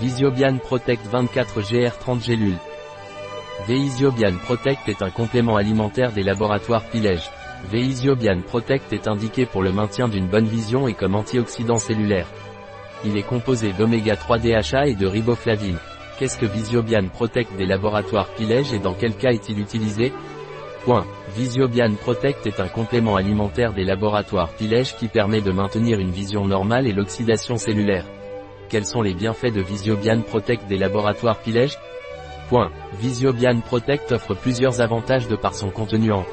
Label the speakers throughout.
Speaker 1: Visiobian Protect 24 GR 30 gélules. Visiobian Protect est un complément alimentaire des laboratoires Pilège. Visiobian Protect est indiqué pour le maintien d'une bonne vision et comme antioxydant cellulaire. Il est composé d'oméga 3 DHA et de riboflavine. Qu'est-ce que Visiobian Protect des laboratoires Pilège et dans quel cas est-il utilisé? Point. Visiobian Protect est un complément alimentaire des laboratoires Pilège qui permet de maintenir une vision normale et l'oxydation cellulaire. Quels sont les bienfaits de Visiobian Protect des laboratoires Pilège? Point. Visiobian Protect offre plusieurs avantages de par son contenu en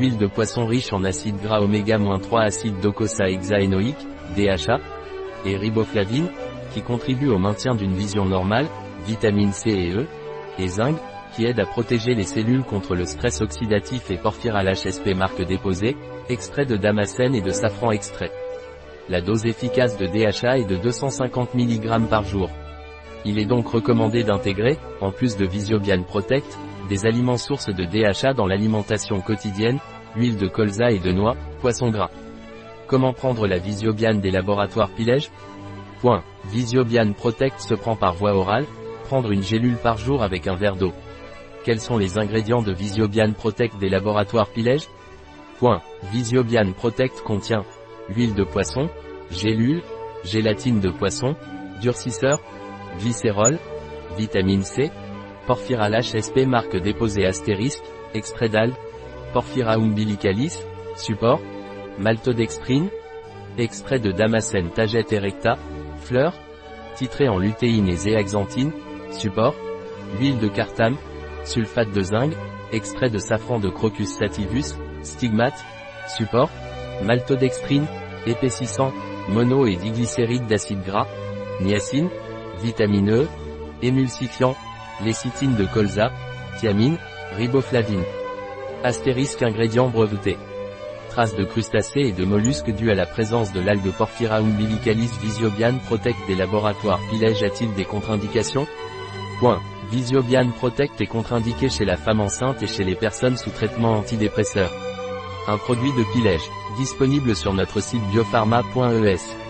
Speaker 1: huile de poisson riche en acides gras oméga-3 acide docosahexaénoïque, hexaénoïque, DHA, et riboflavine, qui contribuent au maintien d'une vision normale, vitamine C et E, et zinc, qui aide à protéger les cellules contre le stress oxydatif et porphyral HSP marque déposée, extrait de damascène et de safran extrait. La dose efficace de DHA est de 250 mg par jour. Il est donc recommandé d'intégrer, en plus de Visiobian Protect, des aliments sources de DHA dans l'alimentation quotidienne, huile de colza et de noix, poisson gras. Comment prendre la Visiobian des laboratoires Pilège? Point. Visiobian Protect se prend par voie orale, prendre une gélule par jour avec un verre d'eau. Quels sont les ingrédients de Visiobian Protect des laboratoires Pilège? Point. Visiobian Protect contient huile de poisson, gélule, gélatine de poisson, durcisseur, glycérol, vitamine C, porphyral HSP marque déposée astérisque, extrait d'algue, porphyra umbilicalis, support, maltodextrine, extrait de damascène taget erecta, fleur, titré en lutéine et zéaxanthine, support, huile de cartame, sulfate de zinc, extrait de safran de crocus sativus, stigmate, support, maltodextrine, épaississant, mono et diglycéride d'acide gras, niacine, vitamine E, émulsifiant, lécithine de colza, thiamine, riboflavine. Astérisque ingrédients brevetés. Traces de crustacés et de mollusques dues à la présence de l'algue Porphyra umbilicalis visiobian protect des laboratoires Pilège a-t-il des contre-indications? Point. Visiobian Protect est contre-indiqué chez la femme enceinte et chez les personnes sous traitement antidépresseur. Un produit de Pilège, disponible sur notre site biopharma.es.